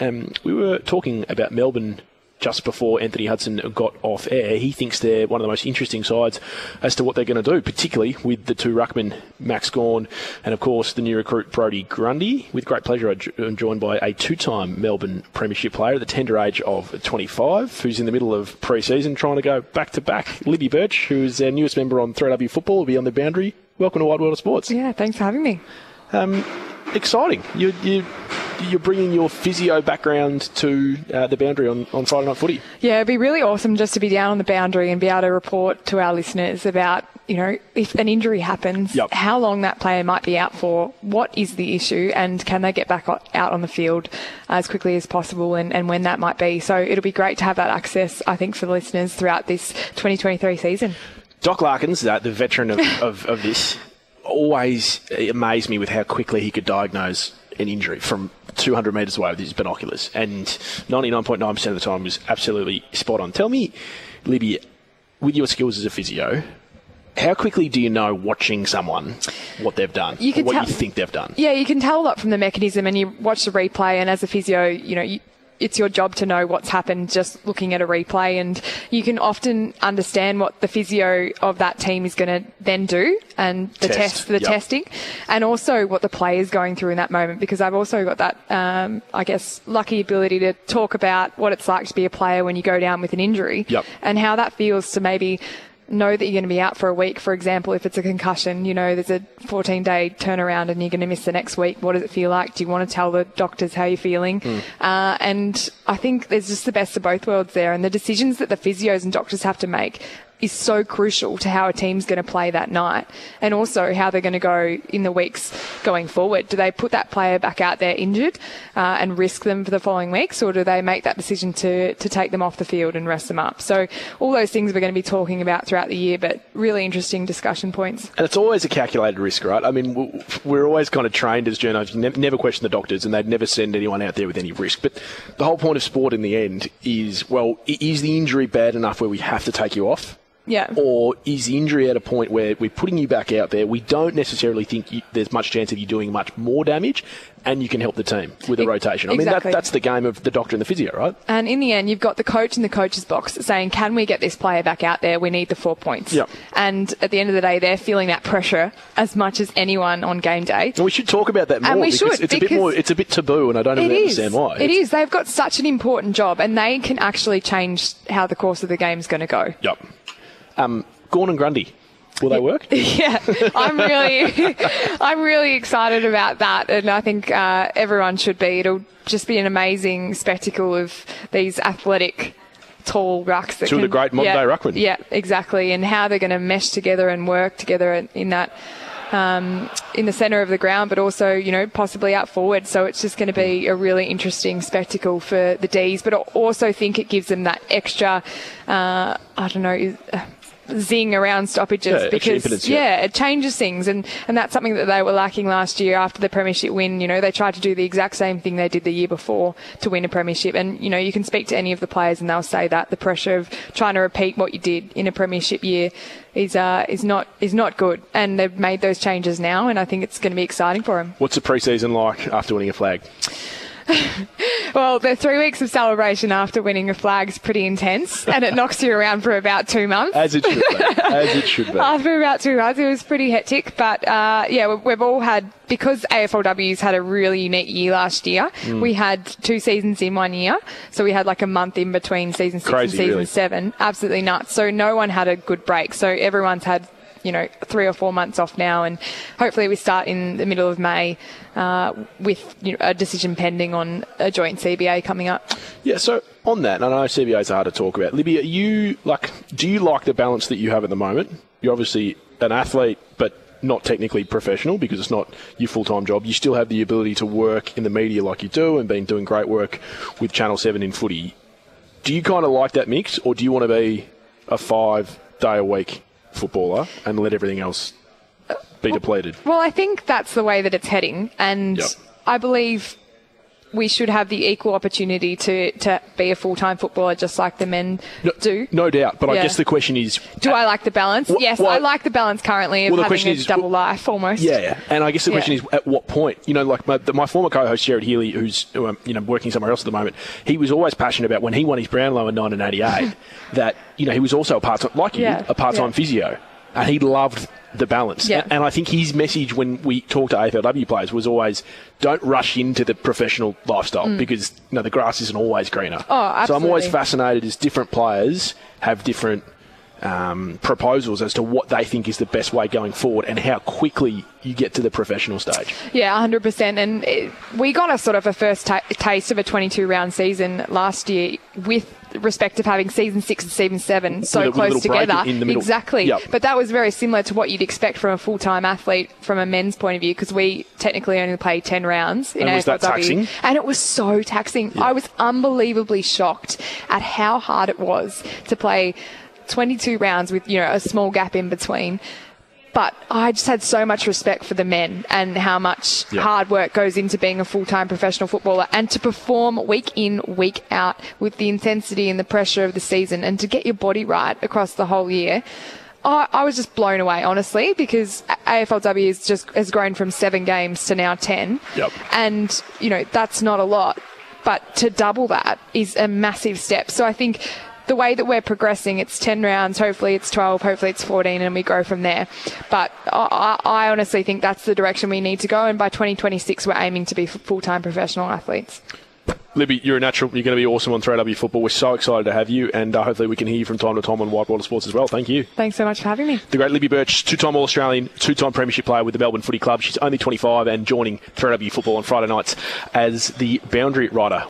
Um, we were talking about Melbourne just before Anthony Hudson got off air. He thinks they're one of the most interesting sides as to what they're going to do, particularly with the two ruckmen, Max Gawn, and of course the new recruit Brodie Grundy. With great pleasure, I'm joined by a two-time Melbourne Premiership player at the tender age of 25, who's in the middle of pre-season trying to go back to back. Libby Birch, who's our newest member on 3AW Football, will be on the boundary. Welcome to Wide World of Sports. Yeah, thanks for having me. Um, exciting. You, you, you're bringing your physio background to uh, the boundary on, on Friday Night Footy. Yeah, it'd be really awesome just to be down on the boundary and be able to report to our listeners about, you know, if an injury happens, Yep. how long that player might be out for, what is the issue, and can they get back out on the field as quickly as possible and, and when that might be. So it'll be great to have that access, I think, for the listeners throughout this 2023 season. Doc Larkins, uh, the veteran of, of, of this, always amazed me with how quickly he could diagnose an injury from 200 metres away with his binoculars. And 99.9% of the time was absolutely spot on. Tell me, Libby, with your skills as a physio, how quickly do you know watching someone what they've done, You can what tell- you think they've done? Yeah, you can tell a lot from the mechanism, and you watch the replay. And as a physio, you know, you, it's your job to know what's happened just looking at a replay, and you can often understand what the physio of that team is going to then do, and the Test, test, the yep. testing, and also what the player is going through in that moment. Because I've also got that, um, I guess, lucky ability to talk about what it's like to be a player when you go down with an injury, Yep. and how that feels to maybe know that you're going to be out for a week, for example, if it's a concussion, you know, there's a 14 day turnaround and you're going to miss the next week. What does it feel like? Do you want to tell the doctors how you're feeling? Uh, and I think there's just the best of both worlds there. And the decisions that the physios and doctors have to make is so crucial to how a team's going to play that night and also how they're going to go in the weeks going forward. Do they put that player back out there injured uh, and risk them for the following weeks or do they make that decision to, to take them off the field and rest them up? So all those things we're going to be talking about throughout the year, but really interesting discussion points. And it's always a calculated risk, right? I mean, we're always kind of trained as journalists. You never question the doctors, and they'd never send anyone out there with any risk. But the whole point of sport in the end is, well, is the injury bad enough where we have to take you off? Yeah. Or is the injury at a point where we're putting you back out there? We don't necessarily think you, there's much chance of you doing much more damage, and you can help the team with a rotation. I mean, that, that's the game of the doctor and the physio, right? And in the end, you've got the coach in the coach's box saying, can we get this player back out there? We need the four points. Yep. And at the end of the day, they're feeling that pressure as much as anyone on game day. And we should talk about that more. And we because should, It's a bit more. It's a bit taboo, and I don't even understand why. It is. They've got such an important job, and they can actually change how the course of the game's going to go. Yep. Um, Gawn and Grundy, will they work? yeah, I'm really, I'm really excited about that, and I think uh, everyone should be. It'll just be an amazing spectacle of these athletic. Tall rucks that Two of the great modern yeah, day ruckmen. Yeah, exactly, and how they're going to mesh together and work together in- that um, in the centre of the ground, but also, you know, possibly out forward. So it's just going to be a really interesting spectacle for the D's, but I also think it gives them that extra, uh, I don't know, zing around stoppages Yeah, because, yeah. yeah, it changes things. And, and that's something that they were lacking last year after the Premiership win. You know, they tried to do the exact same thing they did the year before to win a Premiership. And, you know, you can speak to any of the players and they'll say that the pressure of trying to repeat what you did in a Premiership year is, uh, is not, is not good. And they've made those changes now. And I think it's going to be exciting for them. What's the pre-season like after winning a flag? Well, the three weeks of celebration after winning a flag's pretty intense and it knocks you around for about two months. As it should be. As it should be. After about two months, it was pretty hectic. But uh, yeah, we- we've all had because AFLW's had a really unique year last year. Mm. We had two seasons in one year, so we had like a month in between season six Crazy, and season really. seven. Absolutely nuts. So no one had a good break. So everyone's had. You know, three or four months off now, and hopefully we start in the middle of May uh, with you know, a decision pending on a joint CBA coming up. Yeah, so on that, and I know CBAs are hard to talk about. Libby, you like do you like the balance that you have at the moment? You're obviously an athlete, but not technically professional because it's not your full time job. You still have the ability to work in the media like you do and been doing great work with Channel 7 in footy. Do you kind of like that mix, or do you want to be a five day a week footballer and let everything else be depleted? Well, I think that's the way that it's heading, and Yep. I believe we should have the equal opportunity to, to be a full time footballer just like the men no, do. No doubt, but I guess the question is, Do I like the balance? Wh- yes, well- I like the balance currently of Well, the having a is- double life almost. Yeah, yeah. And I guess the Yeah. question is, at what point? You know, like my, the, my former co-host Gerard Healy, who's um, you know working somewhere else at the moment, he was always passionate about when he won his Brownlow in 1988 that you know he was also a part-time, like you, Yeah, a part-time yeah. physio, and he loved the balance. Yeah. And, I think his message when we talked to AFLW players was always, don't rush into the professional lifestyle because you know the grass isn't always greener. Mm. Oh, So I'm always fascinated as different players have different um, proposals as to what they think is the best way going forward and how quickly you get to the professional stage. Yeah, 100%. And it, we got a sort of a first ta- taste of a 22 round season last year with respect of having season six and season seven so With a- with close together. Exactly. Yep. But that was very similar to what you'd expect from a full time athlete from a men's point of view because we technically only play 10 rounds in And was that taxing? And it was so taxing. I was unbelievably shocked at how hard it was to play 22 rounds with, you know, a small gap in between. But I just had so much respect for the men and how much Yeah. hard work goes into being a full time professional footballer and to perform week in, week out with the intensity and the pressure of the season and to get your body right across the whole year. I, I was just blown away, honestly, because AFLW is just has grown from seven games to now ten, Yep. and you know that's not a lot, but to double that is a massive step. So I think the way that we're progressing, it's 10 rounds, hopefully it's 12, hopefully it's 14, and we go from there. But I, I honestly think that's the direction we need to go, and by 2026, we're aiming to be full time professional athletes. Libby, you're a natural. You're going to be awesome on 3AW football. We're so excited to have you, and uh, hopefully we can hear you from time to time on Wide World of Sports as well. Thank you. Thanks so much for having me. The great Libby Birch, two-time All-Australian, two-time Premiership player with the Melbourne Footy Club. She's only 25 and joining 3AW football on Friday nights as the boundary rider.